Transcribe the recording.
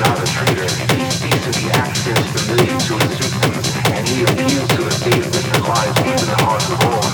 longer resist. A murderer is left